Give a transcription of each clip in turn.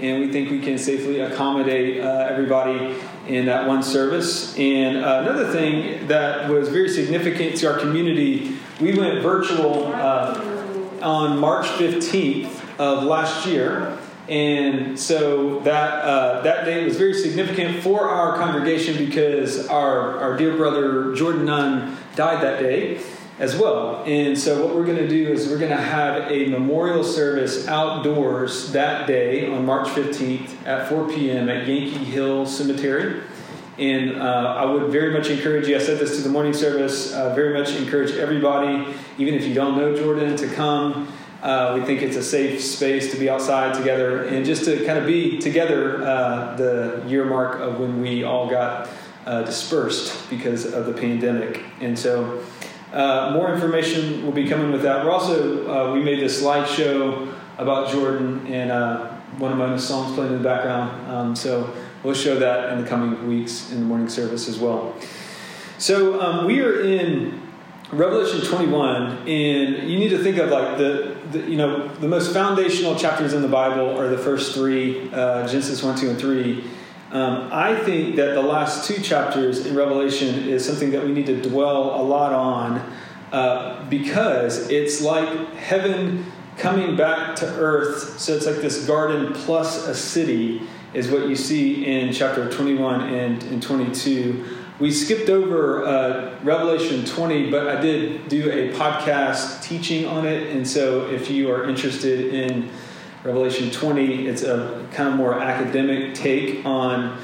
And we think we can safely accommodate uh, everybody in that one service. And uh, another thing that was very significant to our community, we went virtual uh, on March 15th of last year. And so that uh, that day was very significant for our congregation because our, our dear brother Jordan Nunn died that day as well. And so what we're going to do is we're going to have a memorial service outdoors that day on March 15th at 4 p.m. at Yankee Hill Cemetery. And uh, I would very much encourage you, I said this to the morning service, uh, very much encourage everybody, even if you don't know Jordan, to come. Uh, we think it's a safe space to be outside together and just to kind of be together uh, the year mark of when we all got uh, dispersed because of the pandemic. And so uh, more information will be coming with that. We're also, uh, we made this slideshow about Jordan and uh, one of my songs playing in the background. Um, so we'll show that in the coming weeks in the morning service as well. So um, we are in Revelation 21, and you need to think of like the, the, you know the most foundational chapters in the Bible are the first three, uh, Genesis 1, 2, and 3. Um, I think that the last two chapters in Revelation is something that we need to dwell a lot on uh, because it's like heaven coming back to earth. So it's like this garden plus a city, is what you see in chapter 21 and, and 22. We skipped over uh, Revelation 20, but I did do a podcast teaching on it. And so if you are interested in Revelation 20. It's a kind of more academic take on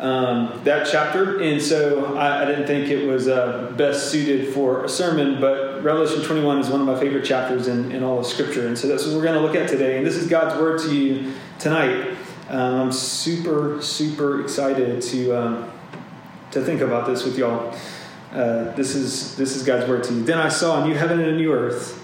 um, that chapter, and so I, I didn't think it was uh, best suited for a sermon. But Revelation 21 is one of my favorite chapters in, in all of Scripture, and so that's what we're going to look at today. And this is God's word to you tonight. Um, I'm super, super excited to um, to think about this with y'all. Uh, this is this is God's word to you. Then I saw a new heaven and a new earth.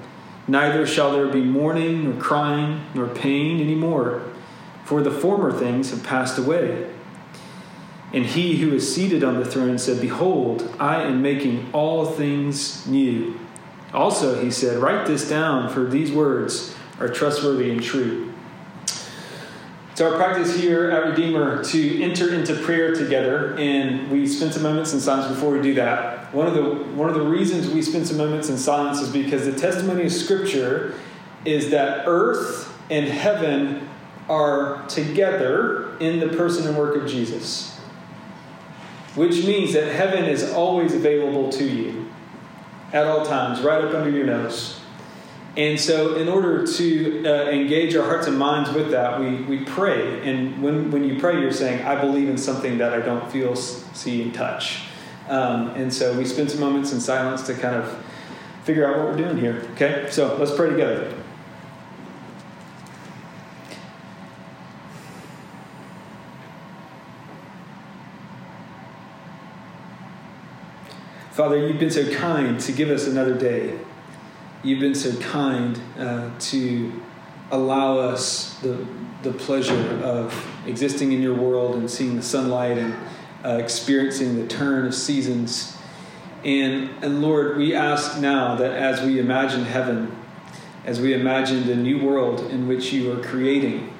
Neither shall there be mourning, nor crying, nor pain any more, for the former things have passed away. And he who is seated on the throne said, Behold, I am making all things new. Also, he said, Write this down, for these words are trustworthy and true. It's our practice here at Redeemer to enter into prayer together, and we spend some moments in silence before we do that. One of the one of the reasons we spend some moments in silence is because the testimony of Scripture is that earth and heaven are together in the person and work of Jesus, which means that heaven is always available to you at all times, right up under your nose. And so, in order to uh, engage our hearts and minds with that, we, we pray. And when, when you pray, you're saying, I believe in something that I don't feel, see, and touch. Um, and so, we spend some moments in silence to kind of figure out what we're doing here. Okay? So, let's pray together. Father, you've been so kind to give us another day you've been so kind uh, to allow us the, the pleasure of existing in your world and seeing the sunlight and uh, experiencing the turn of seasons. And, and Lord, we ask now that as we imagine heaven, as we imagine the new world in which you are creating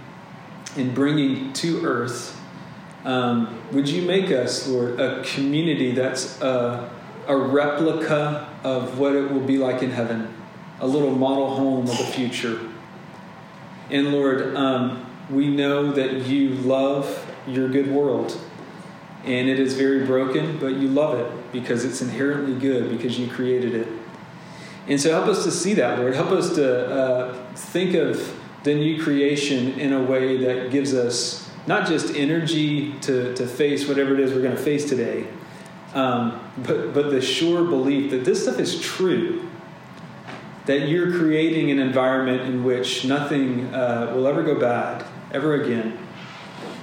and bringing to earth, um, would you make us, Lord, a community that's a, a replica of what it will be like in heaven? A little model home of the future. And Lord, um, we know that you love your good world. And it is very broken, but you love it because it's inherently good because you created it. And so help us to see that, Lord. Help us to uh, think of the new creation in a way that gives us not just energy to, to face whatever it is we're going to face today, um, but, but the sure belief that this stuff is true that you're creating an environment in which nothing uh, will ever go bad, ever again.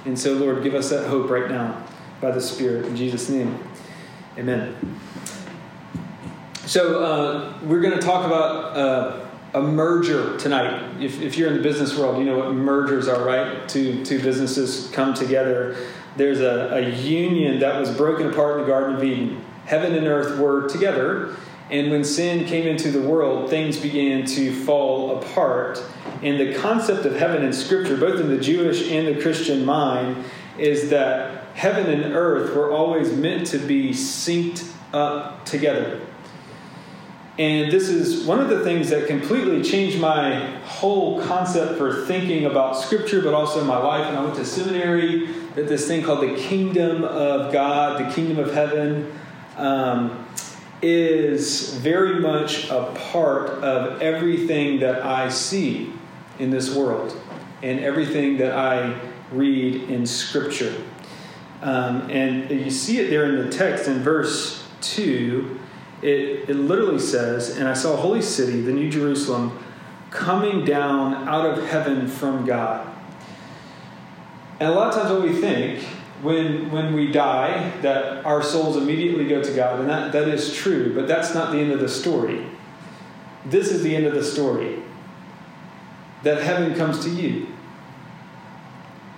And so, Lord, give us that hope right now by the Spirit. In Jesus' name, amen. So, uh, we're going to talk about uh, a merger tonight. If, if, you're in the business world, you know what mergers are, right? Two, two businesses come together. There's a, a union that was broken apart in the Garden of Eden. Heaven and earth were together and when sin came into the world, things began to fall apart. And the concept of heaven in Scripture, both in the Jewish and the Christian mind, is that heaven and earth were always meant to be synced up together. And this is one of the things that completely changed my whole concept for thinking about Scripture, but also my life. And I went to seminary, that this thing called the kingdom of God, the kingdom of heaven. Um, is very much a part of everything that I see in this world and everything that I read in Scripture. Um, and you see it there in the text in verse 2. It, it literally says, And I saw a holy city, the New Jerusalem, coming down out of heaven from God. And a lot of times, what we think when when we die that our souls immediately go to God, and that, that is true, but that's not the end of the story. This is the end of the story. That heaven comes to you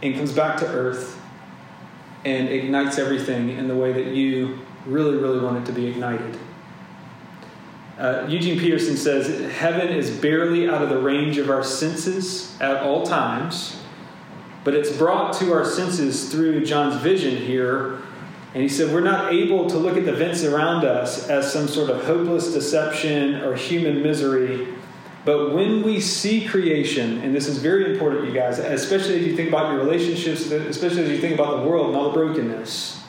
and comes back to earth and ignites everything in the way that you really, really want it to be ignited. Uh, Eugene Peterson says heaven is barely out of the range of our senses at all times but it's brought to our senses through John's vision here. And he said, We're not able to look at the events around us as some sort of hopeless deception or human misery. But when we see creation, and this is very important, you guys, especially as you think about your relationships, especially as you think about the world and all the brokenness,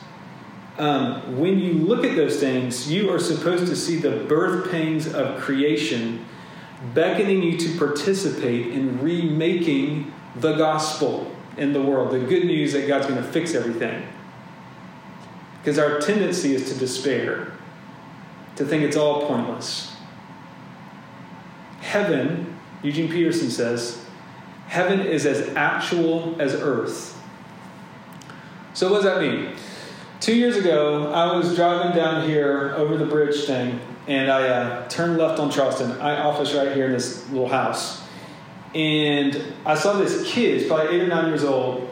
um, when you look at those things, you are supposed to see the birth pains of creation beckoning you to participate in remaking the gospel in the world, the good news that God's going to fix everything. Because our tendency is to despair, to think it's all pointless. Heaven, Eugene Peterson says, heaven is as actual as earth. So, what does that mean? Two years ago, I was driving down here over the bridge thing, and I uh, turned left on Charleston. I office right here in this little house and I saw this kid, probably eight or nine years old,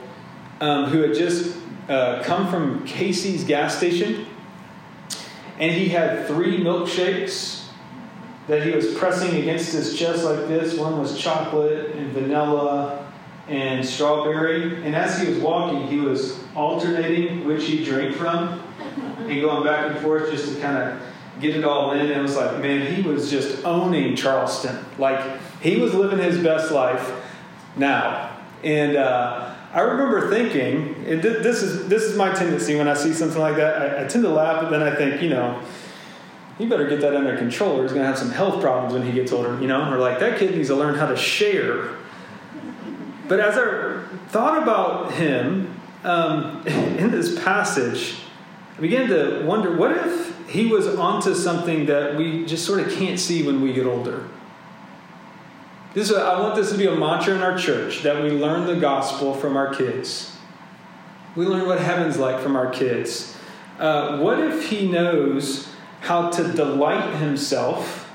um, who had just uh, come from Casey's gas station, and he had three milkshakes that he was pressing against his chest like this. One was chocolate and vanilla and strawberry. And as he was walking, he was alternating which he drank from and going back and forth just to kind of get it all in. And it was like, man, he was just owning Charleston. Like, he was living his best life now. And uh, I remember thinking, this is this is my tendency when I see something like that. I, I tend to laugh, but then I think, you know, you better get that under control, or he's going to have some health problems when he gets older. You know, or like that kid needs to learn how to share. But as I thought about him um, in this passage, I began to wonder, what if he was onto something that we just sort of can't see when we get older? This is, I want this to be a mantra in our church that we learn the gospel from our kids. We learn what heaven's like from our kids. Uh, what if he knows how to delight himself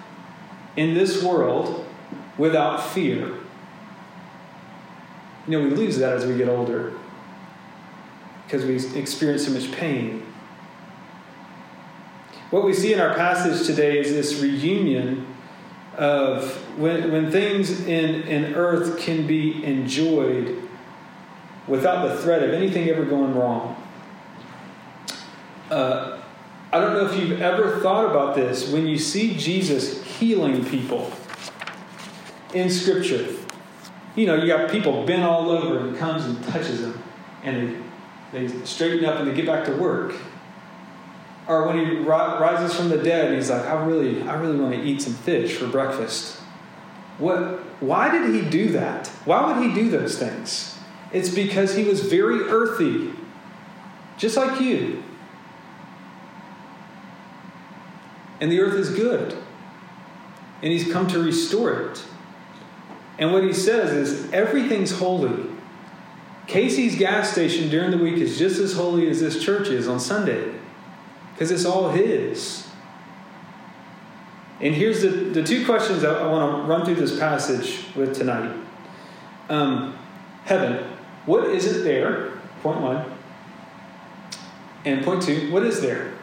in this world without fear? You know, we lose that as we get older because we experience so much pain. What we see in our passage today is this reunion of when, when things in, in earth can be enjoyed without the threat of anything ever going wrong. Uh, I don't know if you've ever thought about this when you see Jesus healing people in Scripture. You know, you got people bent all over and comes and touches them, and they, they straighten up and they get back to work or when he rises from the dead he's like i really i really want to eat some fish for breakfast. What why did he do that? Why would he do those things? It's because he was very earthy just like you. And the earth is good and He's come to restore it. And what He says is everything's holy. Casey's gas station during the week is just as holy as this church is on Sunday because it's all His. And here's the, the two questions I, I want to run through this passage with tonight. Um, heaven, what isn't there? Point one. And point two, what is there?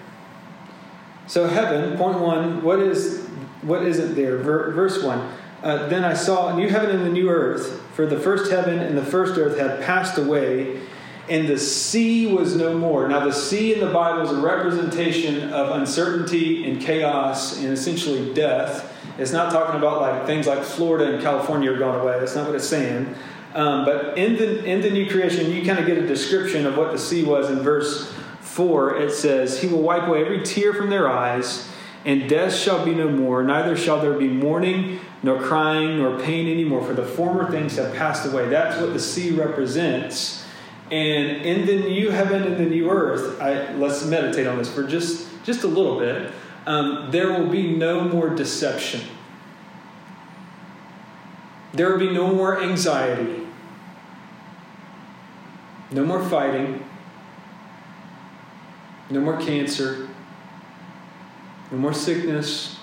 So heaven, point one, what is what isn't there? Ver, verse one. Uh, then I saw a new heaven and a new earth, for the first heaven and the first earth had passed away, and the sea was no more. Now, the sea in the Bible is a representation of uncertainty and chaos and essentially death. It's not talking about like things like Florida and California are going away. That's not what it's saying. Um, but in the in the new creation, you kind of get a description of what the sea was in verse four. It says, "He will wipe away every tear from their eyes." And death shall be no more, neither shall there be mourning, nor crying, nor pain anymore, for the former things have passed away. That's what the sea represents. And in the new heaven and the new earth, I, let's meditate on this for just, just a little bit. Um, there will be no more deception. There will be no more anxiety, no more fighting, no more cancer, no more sickness.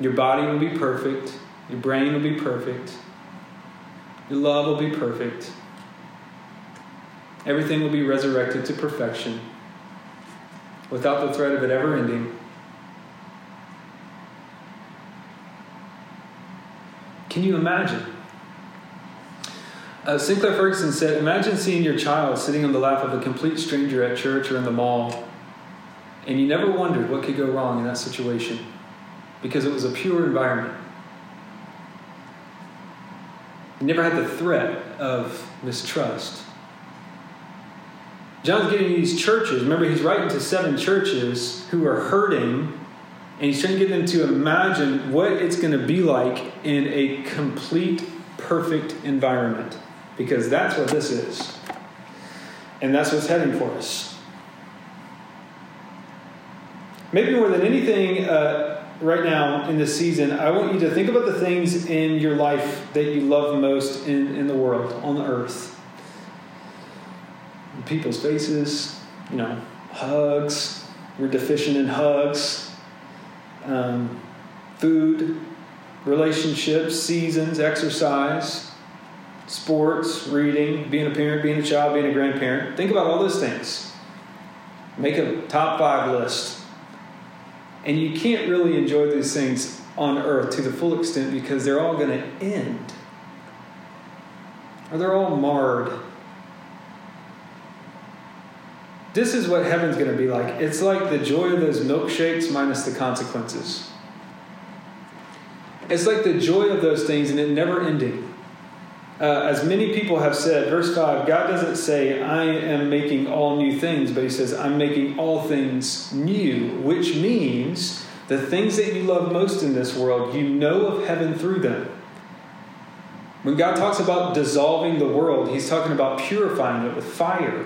Your body will be perfect. Your brain will be perfect. Your love will be perfect. Everything will be resurrected to perfection without the threat of it ever ending. Can you imagine? Uh, Sinclair Ferguson said, Imagine seeing your child sitting on the lap of a complete stranger at church or in the mall, and you never wondered what could go wrong in that situation because it was a pure environment. You never had the threat of mistrust. John's getting these churches. Remember, he's writing to seven churches who are hurting, and he's trying to get them to imagine what it's going to be like in a complete, perfect environment. Because that's what this is. And that's what's heading for us. Maybe more than anything, uh, right now in this season, I want you to think about the things in your life that you love most in, in the world, on the earth. People's faces, you know, hugs. We're deficient in hugs. Um, food, relationships, seasons, exercise, sports, reading, being a parent, being a child, being a grandparent. Think about all those things. Make a top five list and you can't really enjoy these things on earth to the full extent because they're all going to end. Or they're all marred. This is what heaven's going to be like. It's like the joy of those milkshakes minus the consequences. It's like the joy of those things and it never ending. Uh, as many people have said, verse 5, God doesn't say, I am making all new things, but He says, I'm making all things new, which means the things that you love most in this world, you know of heaven through them. When God talks about dissolving the world, He's talking about purifying it with fire.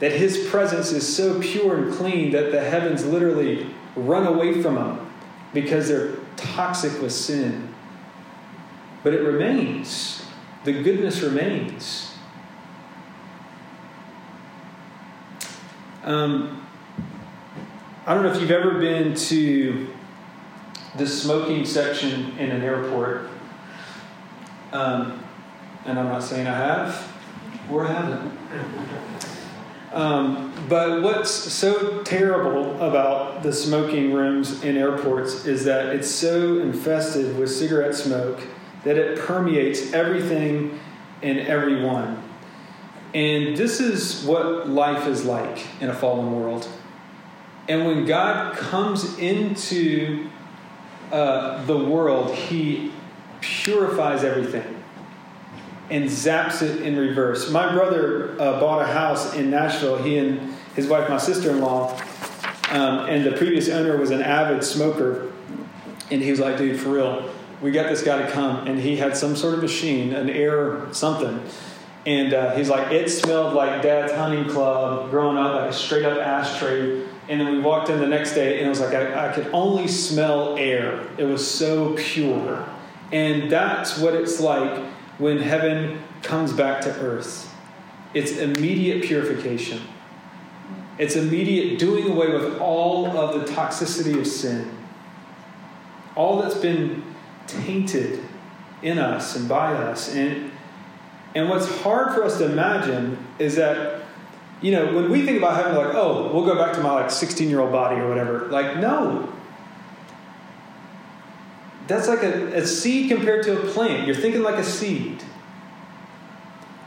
That His presence is so pure and clean that the heavens literally run away from him because they're toxic with sin. But it remains the goodness remains. Um, I don't know if you've ever been to the smoking section in an airport. Um, and I'm not saying I have or haven't. Um, but what's so terrible about the smoking rooms in airports is that it's so infested with cigarette smoke that it permeates everything and everyone. And this is what life is like in a fallen world. And when God comes into uh, the world, He purifies everything and zaps it in reverse. My brother uh, bought a house in Nashville. He and his wife, my sister in law, um, and the previous owner was an avid smoker. And he was like, dude, for real, we got this guy to come, and he had some sort of machine, an air something. And uh, he's like, it smelled like dad's hunting club growing up, like a straight up ashtray. And then we walked in the next day, and it was like I, I could only smell air. It was so pure. And that's what it's like when heaven comes back to earth. It's immediate purification. It's immediate doing away with all of the toxicity of sin. All that's been tainted in us and by us. And, and what's hard for us to imagine is that, you know, when we think about heaven, like, oh, we'll go back to my like 16 year old body or whatever. Like, no. That's like a, a seed compared to a plant. You're thinking like a seed.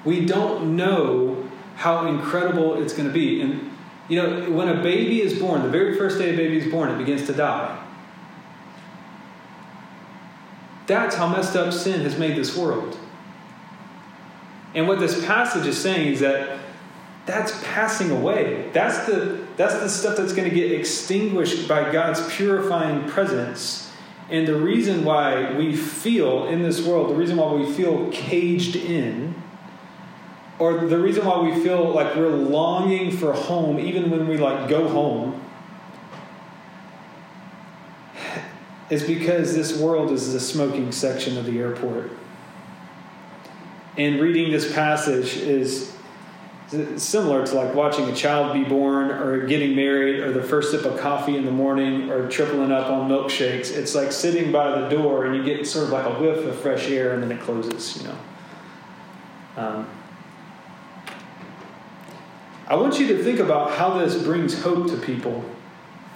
We don't know how incredible it's going to be. And, you know, when a baby is born, the very first day a baby is born, it begins to die. That's how messed up sin has made this world. And what this passage is saying is that that's passing away. That's the, that's the stuff that's going to get extinguished by God's purifying presence. And the reason why we feel in this world, the reason why we feel caged in, or the reason why we feel like we're longing for home even when we like go home is because this world is the smoking section of the airport. And reading this passage is similar to like watching a child be born or getting married or the first sip of coffee in the morning or tripling up on milkshakes. It's like sitting by the door and you get sort of like a whiff of fresh air and then it closes, you know. Um, I want you to think about how this brings hope to people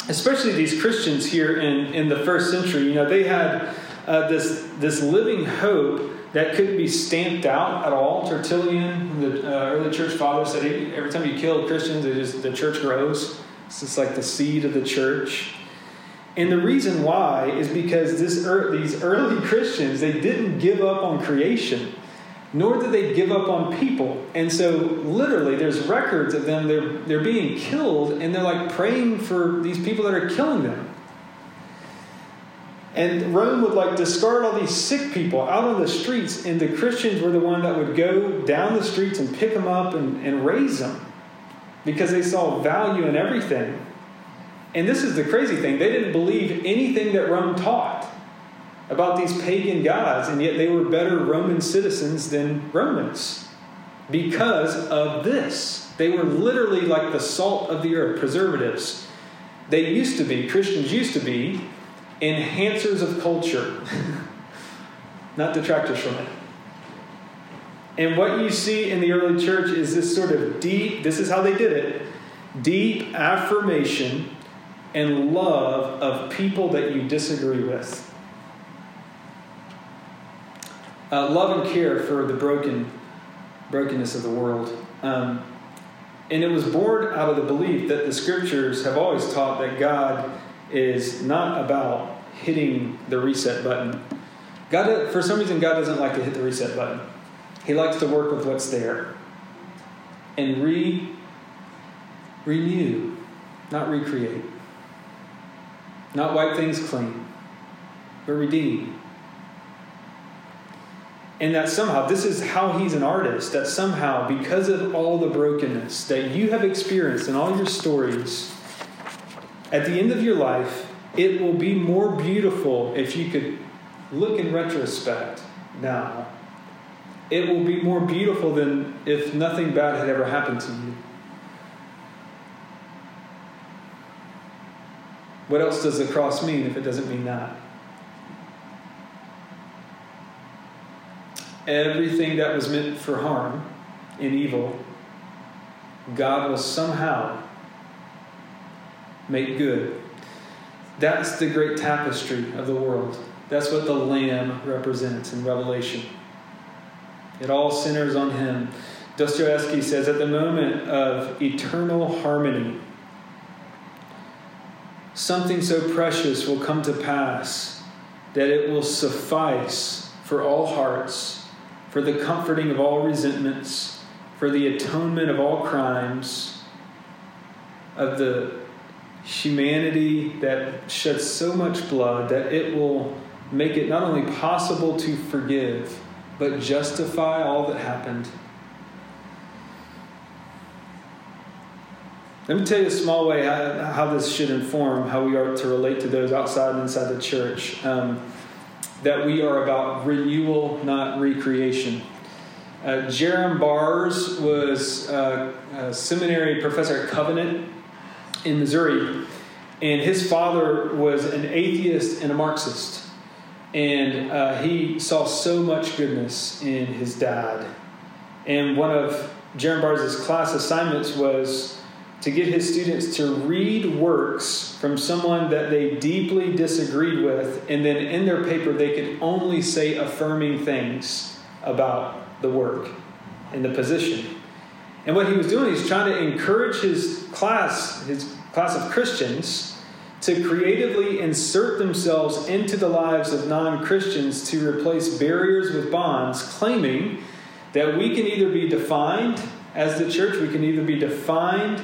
especially these Christians here in, in the first century, you know, they had uh, this, this living hope that couldn't be stamped out at all. Tertullian, the uh, early church father, said every time you kill Christians, just, the church grows. It's just like the seed of the church. And the reason why is because this, these early Christians, they didn't give up on creation nor did they give up on people. And so, literally, there's records of them, they're, they're being killed, and they're like praying for these people that are killing them. And Rome would like discard all these sick people out on the streets, and the Christians were the one that would go down the streets and pick them up and, and raise them because they saw value in everything. And this is the crazy thing they didn't believe anything that Rome taught about these pagan gods, and yet they were better Roman citizens than Romans because of this. They were literally like the salt of the earth, preservatives. They used to be, Christians used to be, enhancers of culture, not detractors from it. And what you see in the early church is this sort of deep, this is how they did it deep affirmation and love of people that you disagree with uh, love and care for the broken brokenness of the world. Um, and it was born out of the belief that the scriptures have always taught that God is not about hitting the reset button. God, for some reason, God doesn't like to hit the reset button. He likes to work with what's there and re renew, not recreate, not wipe things clean, but redeem and that somehow this is how he's an artist that somehow because of all the brokenness that you have experienced in all your stories at the end of your life it will be more beautiful if you could look in retrospect now. It will be more beautiful than if nothing bad had ever happened to you. What else does the cross mean if it doesn't mean that? Everything that was meant for harm and evil, God will somehow make good. That's the great tapestry of the world. That's what the Lamb represents in Revelation. It all centers on Him. Dostoevsky says at the moment of eternal harmony, something so precious will come to pass that it will suffice for all hearts for the comforting of all resentments, for the atonement of all crimes, of the humanity that sheds so much blood that it will make it not only possible to forgive, but justify all that happened. Let me tell you a small way how, how, this should inform how we are to relate to those outside and inside the church. Um, that we are about renewal, not recreation. Uh, Jerram Barrs was uh, a seminary professor at Covenant in Missouri, and his father was an atheist and a Marxist. And uh, he saw so much goodness in his dad. And one of Jerram Barrs' class assignments was to get his students to read works from someone that they deeply disagreed with, and then in their paper they could only say affirming things about the work and the position. And what he was doing, he's trying to encourage his class, his class of Christians, to creatively insert themselves into the lives of non Christians to replace barriers with bonds, claiming that we can either be defined as the church, we can either be defined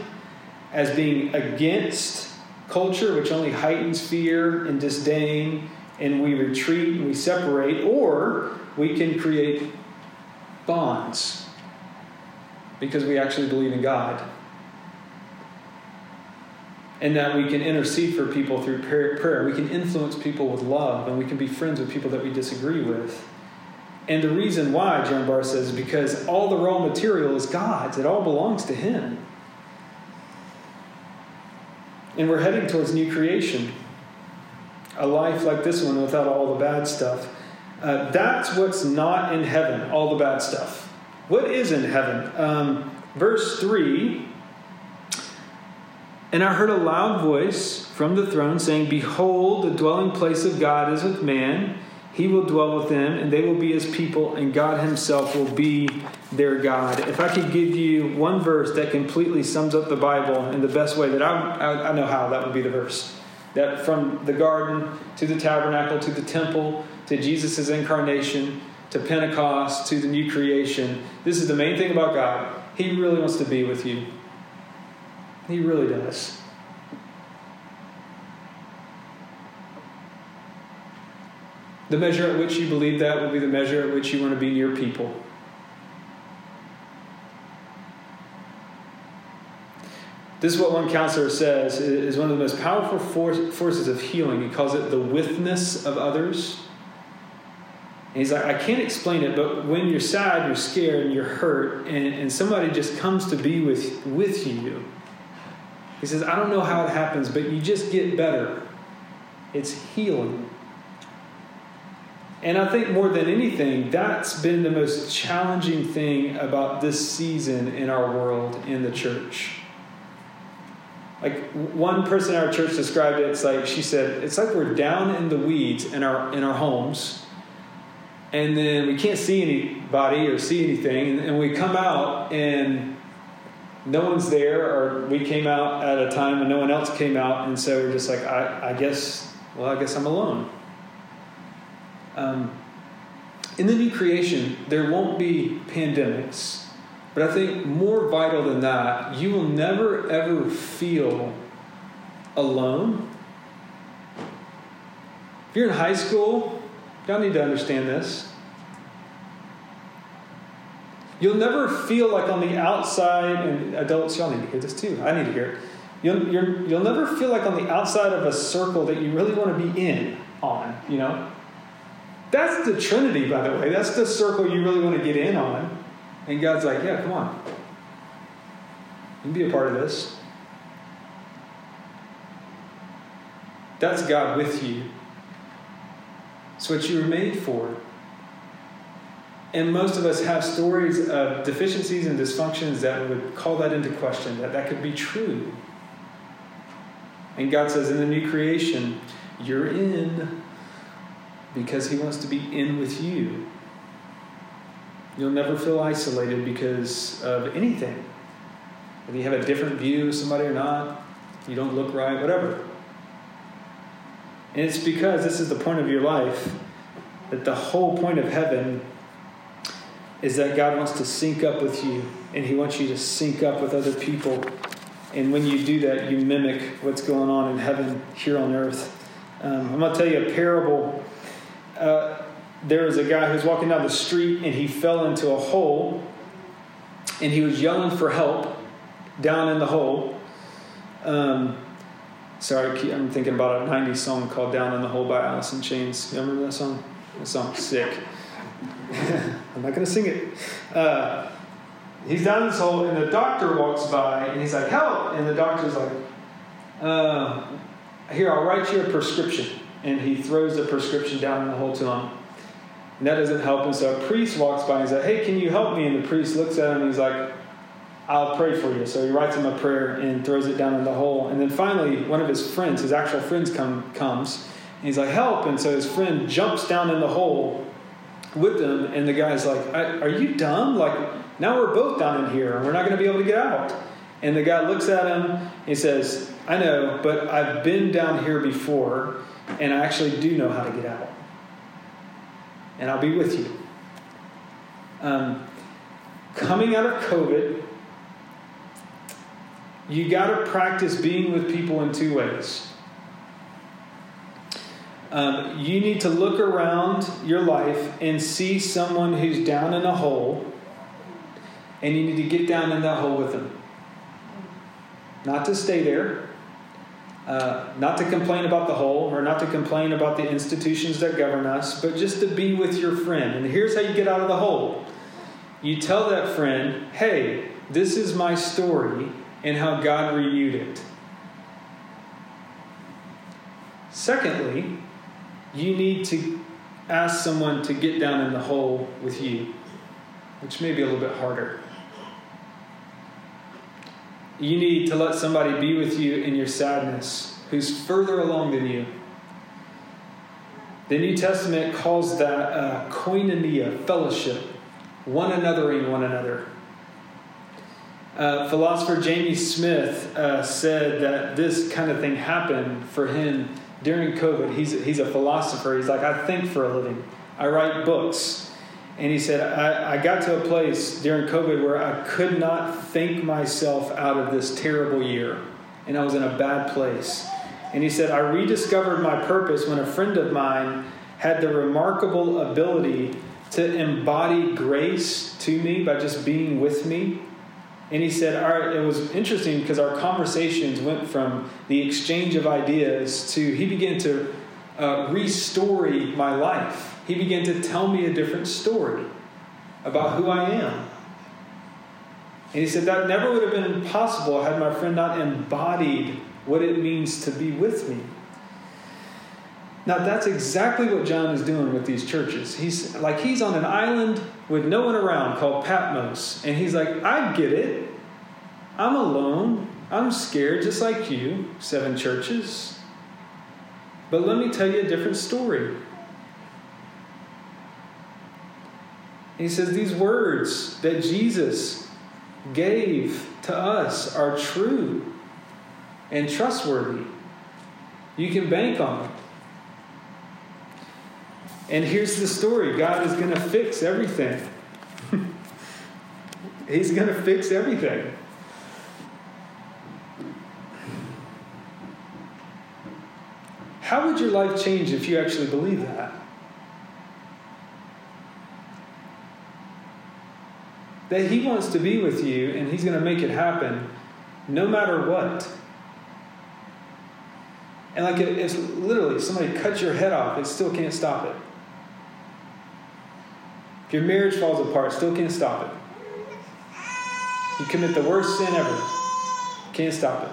as being against culture, which only heightens fear and disdain, and we retreat and we separate, or we can create bonds because we actually believe in God. And that we can intercede for people through prayer. We can influence people with love, and we can be friends with people that we disagree with. And the reason why, Jerram Barr says, is because all the raw material is God's, it all belongs to Him. And we're heading towards new creation. A life like this one without all the bad stuff. Uh, that's what's not in heaven, all the bad stuff. What is in heaven? Um, verse 3 And I heard a loud voice from the throne saying, Behold, the dwelling place of God is with man he will dwell with them, and they will be his people, and God himself will be their God. If I could give you one verse that completely sums up the Bible in the best way that I, I, I know how, that would be the verse. That from the garden to the tabernacle to the temple to Jesus' incarnation to Pentecost to the new creation, this is the main thing about God. He really wants to be with you. He really does. The measure at which you believe that will be the measure at which you want to be near people. This is what one counselor says is one of the most powerful forces of healing. He calls it the withness of others. And he's like, I can't explain it, but when you're sad, you're scared, and you're hurt, and, and somebody just comes to be with, with you, he says, I don't know how it happens, but you just get better. It's healing. And I think more than anything, that's been the most challenging thing about this season in our world, in the church. Like one person in our church described it, it's like she said, it's like we're down in the weeds in our in our homes, and then we can't see anybody or see anything, and, and we come out and no one's there, or we came out at a time when no one else came out, and so we're just like, I, I guess, well, I guess I'm alone. Um, in the new creation, there won't be pandemics, but I think more vital than that, you will never ever feel alone. If you're in high school, y'all need to understand this. You'll never feel like on the outside, and adults, y'all need to hear this too. I need to hear it. You'll, you will never feel like on the outside of a circle that you really want to be in on, you know? That's the Trinity, by the way. That's the circle you really want to get in on. And God's like, yeah, come on. You can be a part of this. That's God with you. It's what you were made for. And most of us have stories of deficiencies and dysfunctions that would call that into question, that that could be true. And God says, in the new creation, you're in because He wants to be in with you. You'll never feel isolated because of anything. Whether you have a different view of somebody or not, you don't look right, whatever. And it's because this is the point of your life that the whole point of heaven is that God wants to sync up with you and He wants you to sync up with other people. And when you do that, you mimic what's going on in heaven here on earth. Um, I'm going to tell you a parable uh, there was a guy who was walking down the street and he fell into a hole and he was yelling for help down in the hole. Um, sorry, I'm thinking about a 90s song called Down in the Hole by in Chains. You remember that song? That song's sick. I'm not going to sing it. Uh, he's down in this hole, and the doctor walks by, and he's like, Help! And the doctor's like, uh, Here, I'll write you a prescription. And he throws the prescription down in the hole to him. And that doesn't help him. So a priest walks by and says, Hey, can you help me? And the priest looks at him and he's like, I'll pray for you. So he writes him a prayer and throws it down in the hole. And then finally, one of his friends, his actual friends, come comes. And he's like, Help! And so his friend jumps down in the hole with him. And the guy's like, Are you dumb? Like, now we're both down in here and we're not going to be able to get out. And the guy looks at him. He says, I know, but I've been down here before and I actually do know how to get out and I'll be with you. Um, coming out of COVID, you got to practice being with people in two ways. Um, you need to look around your life and see someone who's down in a hole, and you need to get down in that hole with them. Not to stay there, uh, not to complain about the hole, or not to complain about the institutions that govern us, but just to be with your friend. And here's how you get out of the hole you tell that friend, hey, this is my story and how God renewed it. Secondly, you need to ask someone to get down in the hole with you, which may be a little bit harder. You need to let somebody be with you in your sadness who's further along than you. The New Testament calls that uh, koinonia, fellowship, one anothering one another. Uh, philosopher Jamie Smith uh, said that this kind of thing happened for him during COVID. He's, he's a philosopher. He's like, I think for a living, I write books. And he said, I, I got to a place during COVID where I could not think myself out of this terrible year. And I was in a bad place. And he said, I rediscovered my purpose when a friend of mine had the remarkable ability to embody grace to me by just being with me. And he said, our, it was interesting because our conversations went from the exchange of ideas to he began to uh, restory my life he began to tell me a different story about who I am. And he said that never would have been possible had my friend not embodied what it means to be with me. Now that's exactly what John is doing with these churches. He's like he's on an island with no one around called Patmos, and he's like, I get it. I'm alone. I'm scared just like you, seven churches. But let me tell you a different story. he says, These words that Jesus gave to us are true and trustworthy. You can bank on them. And here's the story God is going to fix everything. He's going to fix everything. How would your life change if you actually believe that? that He wants to be with you and He's going to make it happen no matter what. And like it's literally somebody cuts your head off, it still can't stop it. Your marriage falls apart, still can't stop it. You commit the worst sin ever, can't stop it.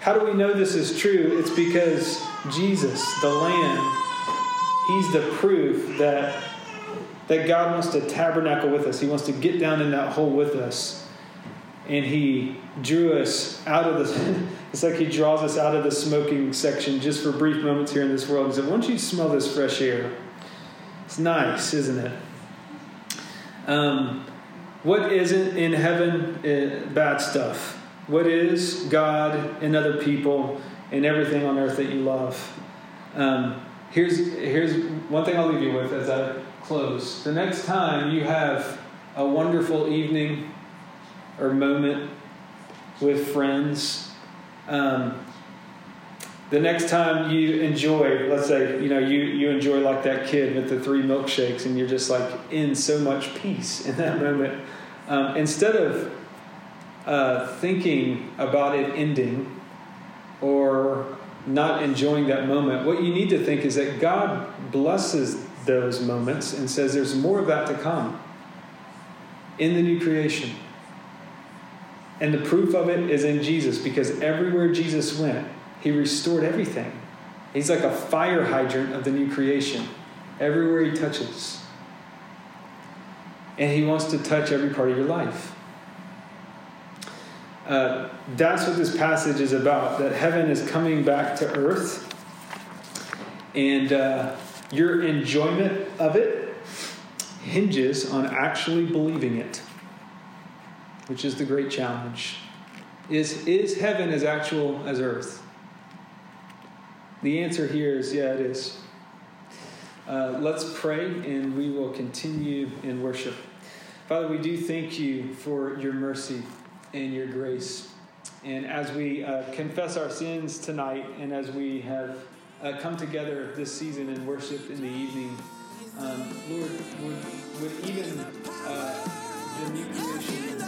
How do we know this is true? It's because Jesus, the Lamb, He's the proof that that God wants to tabernacle with us. He wants to get down in that hole with us. And He drew us out of the, it's like He draws us out of the smoking section just for brief moments here in this world. He said, Why don't you smell this fresh air? It's nice, isn't it? Um, what isn't in heaven? Uh, bad stuff. What is God and other people and everything on earth that you love? Um, here's here's one thing I'll leave you with as I close. The next time you have a wonderful evening or moment with friends, um, the next time you enjoy, let's say, you know, you, you enjoy like that kid with the three milkshakes and you're just like in so much peace in that moment. Um, instead of uh, thinking about it ending or not enjoying that moment, what you need to think is that God blesses those moments and says there's more of that to come in the new creation. And the proof of it is in Jesus because everywhere Jesus went, he restored everything. He's like a fire hydrant of the new creation everywhere he touches. And he wants to touch every part of your life. Uh, that's what this passage is about that heaven is coming back to earth. And uh, your enjoyment of it hinges on actually believing it, which is the great challenge. Is, is heaven as actual as earth? The answer here is yeah, it is. Uh, let's pray and we will continue in worship. Father, we do thank you for your mercy and your grace. And as we uh, confess our sins tonight and as we have uh, come together this season and worship in the evening, um, Lord, would, would even uh, the new creation